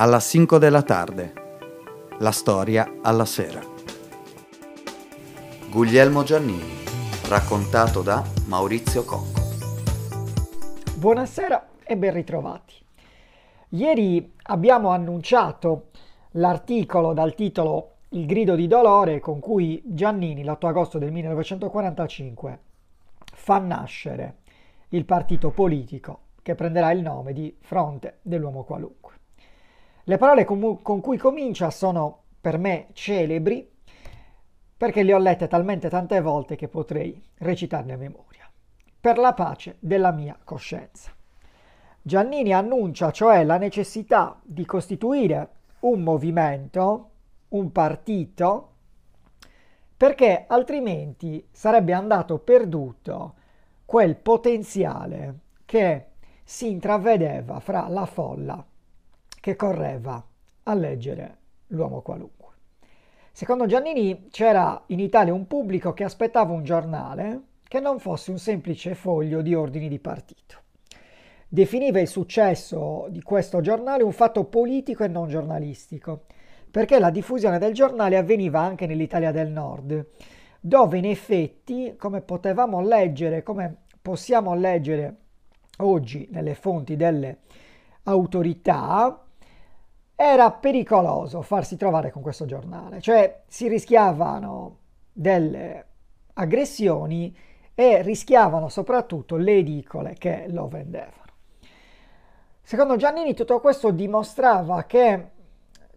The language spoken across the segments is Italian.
alla 5 della tarde. La storia alla sera. Guglielmo Giannini, raccontato da Maurizio Cocco. Buonasera e ben ritrovati. Ieri abbiamo annunciato l'articolo dal titolo Il grido di dolore con cui Giannini, l'8 agosto del 1945, fa nascere il partito politico che prenderà il nome di Fronte dell'uomo qualunque. Le parole con, con cui comincia sono per me celebri perché le ho lette talmente tante volte che potrei recitarne a memoria. Per la pace della mia coscienza. Giannini annuncia cioè la necessità di costituire un movimento, un partito, perché altrimenti sarebbe andato perduto quel potenziale che si intravedeva fra la folla che correva a leggere l'uomo qualunque. Secondo Giannini c'era in Italia un pubblico che aspettava un giornale che non fosse un semplice foglio di ordini di partito. Definiva il successo di questo giornale un fatto politico e non giornalistico, perché la diffusione del giornale avveniva anche nell'Italia del Nord, dove in effetti, come potevamo leggere, come possiamo leggere oggi nelle fonti delle autorità, era pericoloso farsi trovare con questo giornale, cioè si rischiavano delle aggressioni e rischiavano soprattutto le edicole che lo vendevano. Secondo Giannini tutto questo dimostrava che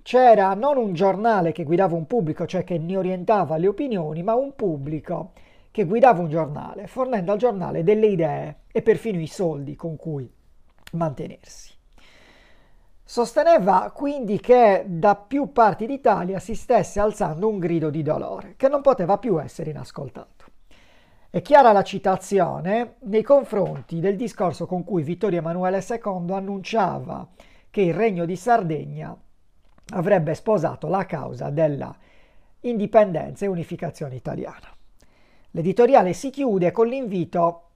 c'era non un giornale che guidava un pubblico, cioè che ne orientava le opinioni, ma un pubblico che guidava un giornale, fornendo al giornale delle idee e perfino i soldi con cui mantenersi. Sosteneva quindi che da più parti d'Italia si stesse alzando un grido di dolore che non poteva più essere inascoltato. È chiara la citazione nei confronti del discorso con cui Vittorio Emanuele II annunciava che il regno di Sardegna avrebbe sposato la causa della indipendenza e unificazione italiana. L'editoriale si chiude con l'invito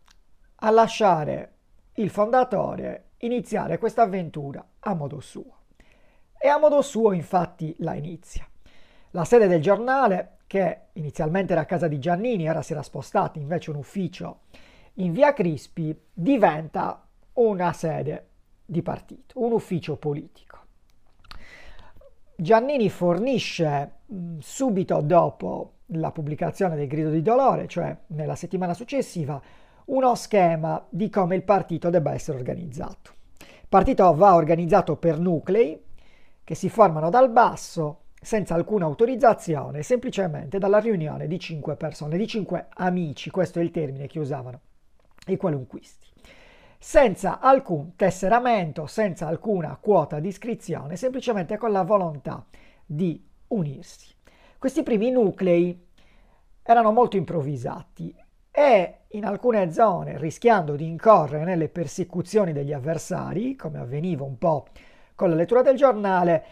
a lasciare il fondatore iniziare questa avventura a modo suo. E a modo suo infatti la inizia. La sede del giornale, che inizialmente era a casa di Giannini, ora si era spostata invece un ufficio in via Crispi, diventa una sede di partito, un ufficio politico. Giannini fornisce mh, subito dopo la pubblicazione del grido di dolore, cioè nella settimana successiva, uno schema di come il partito debba essere organizzato. Partito va organizzato per nuclei che si formano dal basso senza alcuna autorizzazione, semplicemente dalla riunione di cinque persone, di cinque amici, questo è il termine che usavano i qualunquisti, senza alcun tesseramento, senza alcuna quota di iscrizione, semplicemente con la volontà di unirsi. Questi primi nuclei erano molto improvvisati e in alcune zone, rischiando di incorrere nelle persecuzioni degli avversari, come avveniva un po' con la lettura del giornale,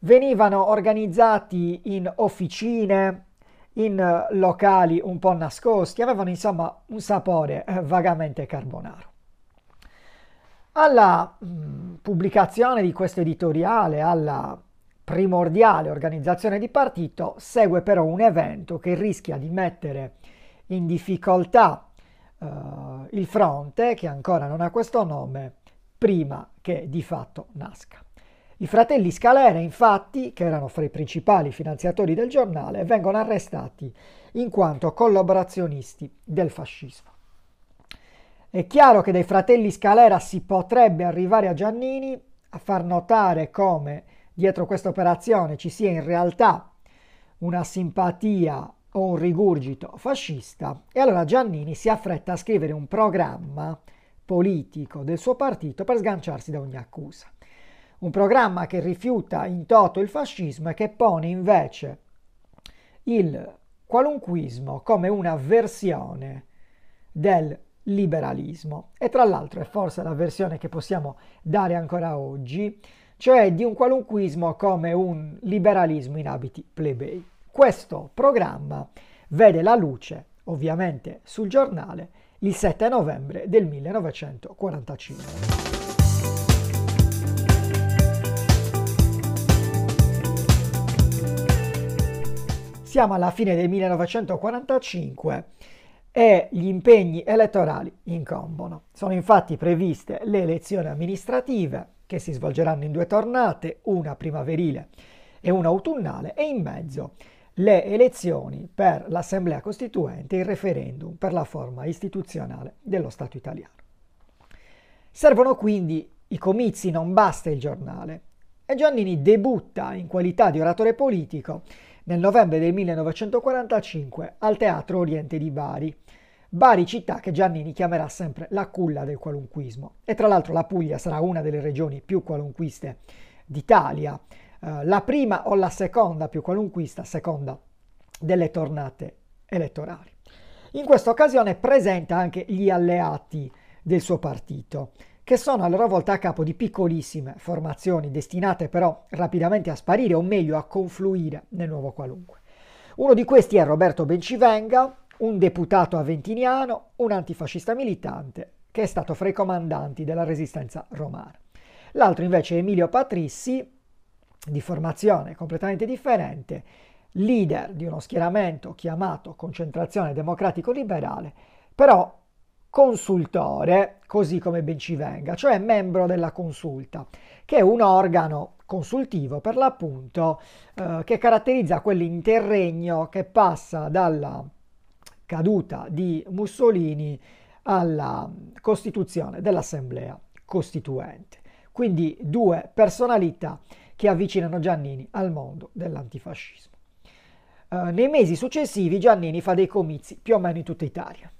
venivano organizzati in officine, in locali un po' nascosti, avevano insomma un sapore eh, vagamente carbonaro. Alla mm, pubblicazione di questo editoriale, alla primordiale organizzazione di partito, segue però un evento che rischia di mettere in difficoltà uh, il fronte, che ancora non ha questo nome, prima che di fatto nasca. I fratelli Scalera, infatti, che erano fra i principali finanziatori del giornale, vengono arrestati in quanto collaborazionisti del fascismo. È chiaro che dai fratelli Scalera si potrebbe arrivare a Giannini a far notare come dietro questa operazione ci sia in realtà una simpatia o un rigurgito fascista e allora Giannini si affretta a scrivere un programma politico del suo partito per sganciarsi da ogni accusa. Un programma che rifiuta in toto il fascismo e che pone invece il qualunquismo come una versione del liberalismo e tra l'altro è forse la versione che possiamo dare ancora oggi, cioè di un qualunquismo come un liberalismo in abiti plebei. Questo programma vede la luce, ovviamente sul giornale, il 7 novembre del 1945. Siamo alla fine del 1945 e gli impegni elettorali incombono. Sono infatti previste le elezioni amministrative che si svolgeranno in due tornate, una primaverile e una autunnale e in mezzo le elezioni per l'Assemblea Costituente e il referendum per la forma istituzionale dello Stato italiano. Servono quindi i comizi, non basta il giornale. E Giannini debutta in qualità di oratore politico nel novembre del 1945 al Teatro Oriente di Bari. Bari città che Giannini chiamerà sempre la culla del qualunquismo. E tra l'altro la Puglia sarà una delle regioni più qualunquiste d'Italia, eh, la prima o la seconda più qualunquista, seconda delle tornate elettorali. In questa occasione presenta anche gli alleati del suo partito, che sono a loro volta a capo di piccolissime formazioni destinate però rapidamente a sparire o meglio a confluire nel nuovo qualunque. Uno di questi è Roberto Bencivenga, un deputato aventiniano, un antifascista militante che è stato fra i comandanti della resistenza romana. L'altro invece è Emilio Patrissi, di formazione completamente differente, leader di uno schieramento chiamato Concentrazione Democratico Liberale, però consultore, così come ben ci venga, cioè membro della consulta, che è un organo consultivo per l'appunto eh, che caratterizza quell'interregno che passa dalla caduta di Mussolini alla costituzione dell'Assemblea Costituente. Quindi due personalità che avvicinano Giannini al mondo dell'antifascismo. Uh, nei mesi successivi Giannini fa dei comizi più o meno in tutta Italia.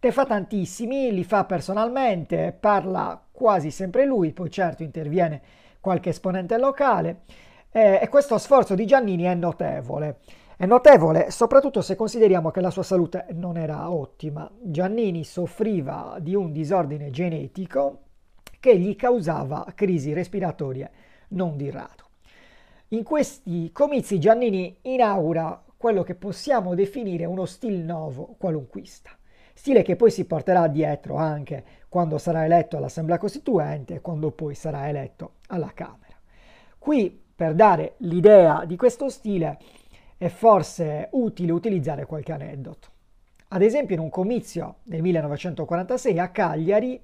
Ne fa tantissimi, li fa personalmente, parla quasi sempre lui, poi certo interviene qualche esponente locale eh, e questo sforzo di Giannini è notevole. È notevole soprattutto se consideriamo che la sua salute non era ottima. Giannini soffriva di un disordine genetico che gli causava crisi respiratorie non di rado. In questi comizi Giannini inaugura quello che possiamo definire uno stil nuovo qualunquista, stile che poi si porterà dietro anche quando sarà eletto all'Assemblea Costituente e quando poi sarà eletto alla Camera. Qui, per dare l'idea di questo stile, è forse utile utilizzare qualche aneddoto. Ad esempio, in un comizio del 1946 a Cagliari,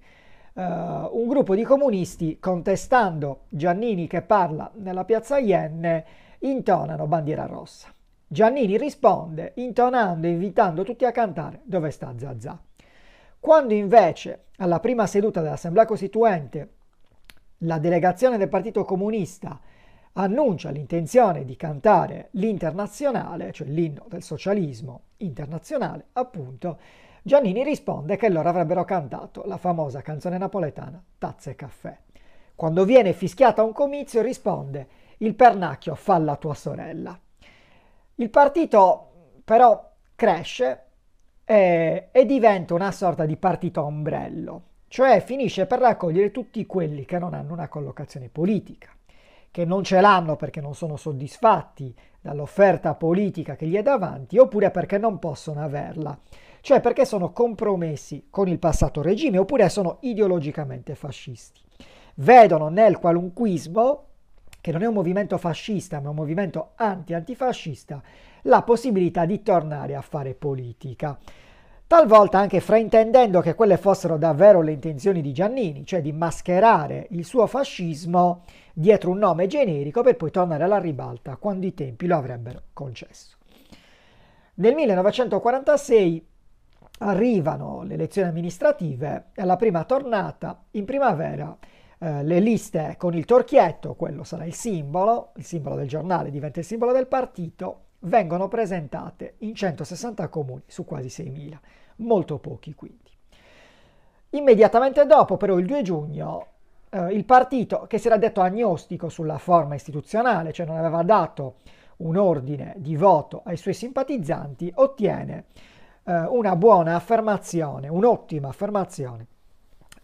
uh, un gruppo di comunisti contestando Giannini che parla nella piazza Ienne intonano bandiera rossa. Giannini risponde intonando e invitando tutti a cantare Dove sta Zazà. Quando invece alla prima seduta dell'Assemblea Costituente la delegazione del Partito Comunista annuncia l'intenzione di cantare l'internazionale, cioè l'inno del socialismo internazionale, appunto, Giannini risponde che loro avrebbero cantato la famosa canzone napoletana Tazza e caffè. Quando viene fischiata a un comizio risponde il pernacchio fa la tua sorella. Il partito però cresce e, e diventa una sorta di partito ombrello, cioè finisce per raccogliere tutti quelli che non hanno una collocazione politica, che non ce l'hanno perché non sono soddisfatti dall'offerta politica che gli è davanti oppure perché non possono averla cioè perché sono compromessi con il passato regime oppure sono ideologicamente fascisti. Vedono nel qualunquismo, che non è un movimento fascista ma un movimento anti-antifascista, la possibilità di tornare a fare politica. Talvolta anche fraintendendo che quelle fossero davvero le intenzioni di Giannini, cioè di mascherare il suo fascismo dietro un nome generico per poi tornare alla ribalta quando i tempi lo avrebbero concesso. Nel 1946 arrivano le elezioni amministrative e alla prima tornata in primavera eh, le liste con il torchietto, quello sarà il simbolo, il simbolo del giornale diventa il simbolo del partito, vengono presentate in 160 comuni su quasi 6.000, molto pochi quindi. Immediatamente dopo, però, il 2 giugno, eh, il partito, che si era detto agnostico sulla forma istituzionale, cioè non aveva dato un ordine di voto ai suoi simpatizzanti, ottiene eh, una buona affermazione, un'ottima affermazione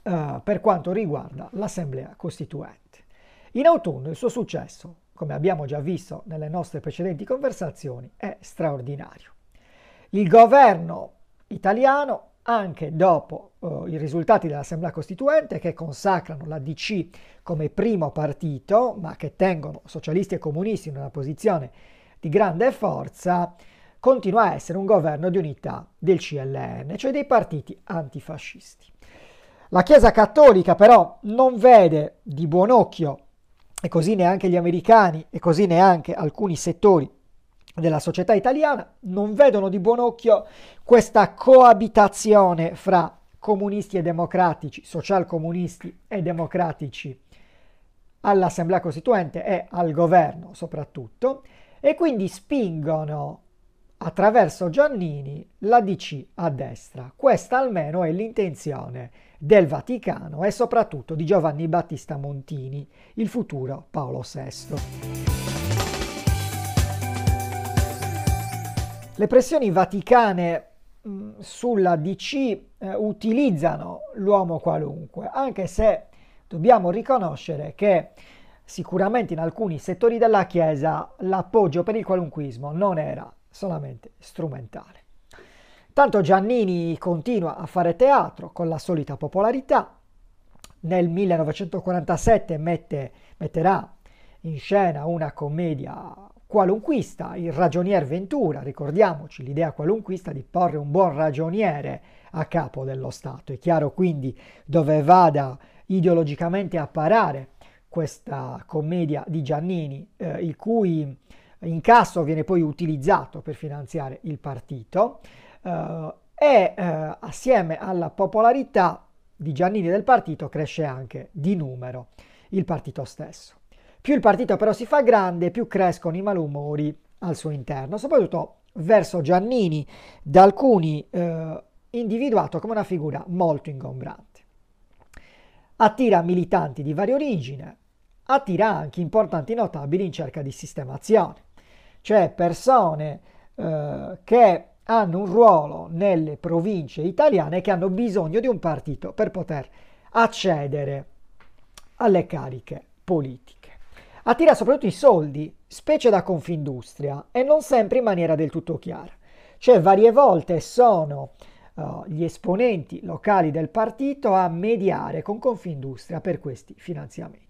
eh, per quanto riguarda l'Assemblea Costituente. In autunno il suo successo, come abbiamo già visto nelle nostre precedenti conversazioni, è straordinario. Il governo italiano, anche dopo uh, i risultati dell'Assemblea Costituente, che consacrano la DC come primo partito, ma che tengono socialisti e comunisti in una posizione di grande forza, continua a essere un governo di unità del CLN, cioè dei partiti antifascisti. La Chiesa cattolica però non vede di buon occhio, e così neanche gli americani, e così neanche alcuni settori della società italiana, non vedono di buon occhio questa coabitazione fra comunisti e democratici, socialcomunisti e democratici all'Assemblea Costituente e al governo soprattutto, e quindi spingono attraverso Giannini la DC a destra. Questa almeno è l'intenzione del Vaticano e soprattutto di Giovanni Battista Montini, il futuro Paolo VI. Le pressioni vaticane mh, sulla DC eh, utilizzano l'uomo qualunque, anche se dobbiamo riconoscere che sicuramente in alcuni settori della Chiesa l'appoggio per il qualunquismo non era solamente strumentale. Tanto Giannini continua a fare teatro con la solita popolarità. Nel 1947 mette, metterà in scena una commedia qualunquista, il ragionier Ventura, ricordiamoci l'idea qualunquista di porre un buon ragioniere a capo dello Stato. È chiaro quindi dove vada ideologicamente a parare questa commedia di Giannini, eh, il cui incasso viene poi utilizzato per finanziare il partito eh, e eh, assieme alla popolarità di Giannini del partito cresce anche di numero il partito stesso. Più il partito però si fa grande, più crescono i malumori al suo interno, soprattutto verso Giannini, da alcuni eh, individuato come una figura molto ingombrante. Attira militanti di varia origine, attira anche importanti notabili in cerca di sistemazione cioè persone eh, che hanno un ruolo nelle province italiane che hanno bisogno di un partito per poter accedere alle cariche politiche. Attira soprattutto i soldi, specie da Confindustria, e non sempre in maniera del tutto chiara. Cioè varie volte sono uh, gli esponenti locali del partito a mediare con Confindustria per questi finanziamenti.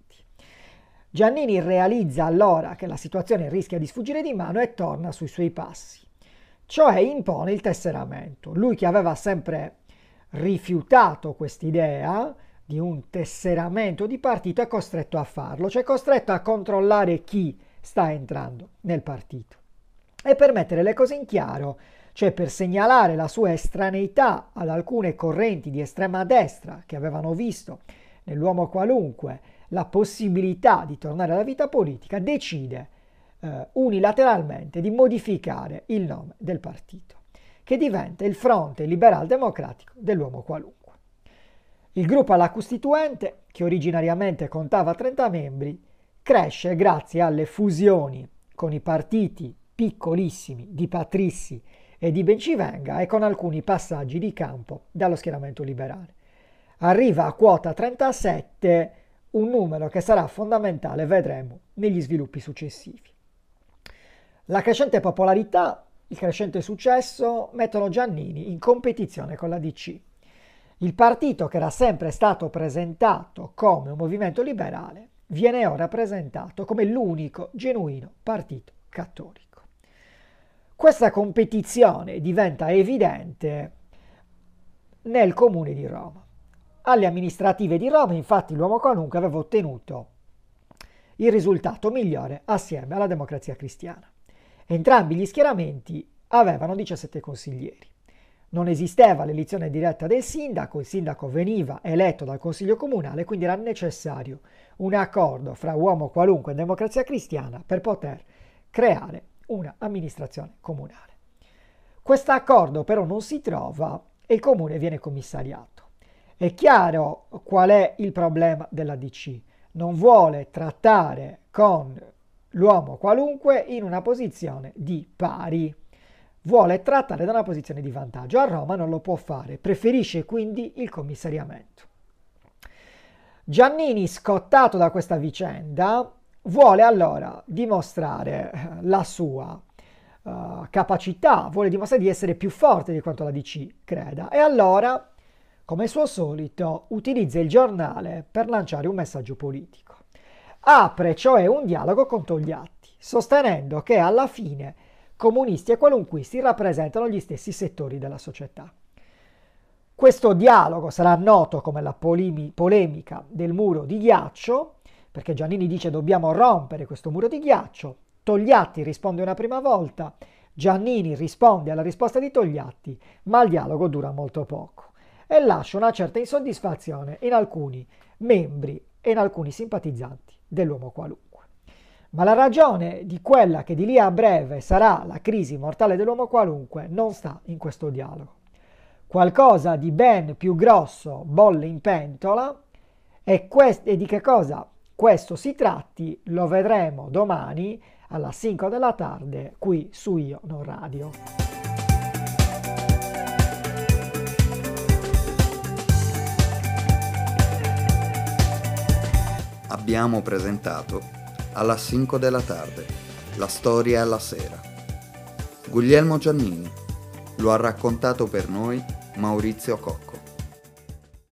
Giannini realizza allora che la situazione rischia di sfuggire di mano e torna sui suoi passi, cioè impone il tesseramento. Lui che aveva sempre rifiutato quest'idea di un tesseramento di partito è costretto a farlo, cioè costretto a controllare chi sta entrando nel partito. E per mettere le cose in chiaro, cioè per segnalare la sua estraneità ad alcune correnti di estrema destra che avevano visto nell'uomo qualunque la possibilità di tornare alla vita politica, decide eh, unilateralmente di modificare il nome del partito, che diventa il Fronte Liberal Democratico dell'uomo qualunque. Il gruppo alla Costituente, che originariamente contava 30 membri, cresce grazie alle fusioni con i partiti piccolissimi di Patrissi e di Bencivenga e con alcuni passaggi di campo dallo schieramento liberale. Arriva a quota 37 un numero che sarà fondamentale, vedremo, negli sviluppi successivi. La crescente popolarità, il crescente successo mettono Giannini in competizione con la DC. Il partito che era sempre stato presentato come un movimento liberale viene ora presentato come l'unico genuino partito cattolico. Questa competizione diventa evidente nel comune di Roma. Alle amministrative di Roma, infatti, l'uomo qualunque aveva ottenuto il risultato migliore assieme alla democrazia cristiana. Entrambi gli schieramenti avevano 17 consiglieri. Non esisteva l'elezione diretta del sindaco, il sindaco veniva eletto dal consiglio comunale, quindi era necessario un accordo fra uomo qualunque e democrazia cristiana per poter creare una amministrazione comunale. Questo accordo però non si trova e il comune viene commissariato. È chiaro qual è il problema della DC. Non vuole trattare con l'uomo qualunque in una posizione di pari. Vuole trattare da una posizione di vantaggio. A Roma non lo può fare, preferisce quindi il commissariamento. Giannini, scottato da questa vicenda, vuole allora dimostrare eh, la sua uh, capacità, vuole dimostrare di essere più forte di quanto la DC creda. E allora come suo solito, utilizza il giornale per lanciare un messaggio politico. Apre cioè un dialogo con Togliatti. sostenendo che alla fine comunisti e qualunquisti rappresentano gli stessi settori della società. Questo dialogo sarà noto come la polemi- polemica del muro di ghiaccio, perché Giannini dice dobbiamo rompere questo muro di ghiaccio, Togliatti risponde una prima volta, Giannini risponde alla risposta di Togliatti, ma il dialogo dura molto poco e lascia una certa insoddisfazione in alcuni membri e in alcuni simpatizzanti dell'uomo qualunque. Ma la ragione di quella che di lì a breve sarà la crisi mortale dell'uomo qualunque non sta in questo dialogo qualcosa di ben più grosso bolle in pentola e, quest- e di che cosa questo si tratti lo vedremo domani alla 5 della tarde qui su Io Non Radio. Abbiamo presentato alla 5 della tarde la storia alla sera. Guglielmo Giannini lo ha raccontato per noi Maurizio Cocco.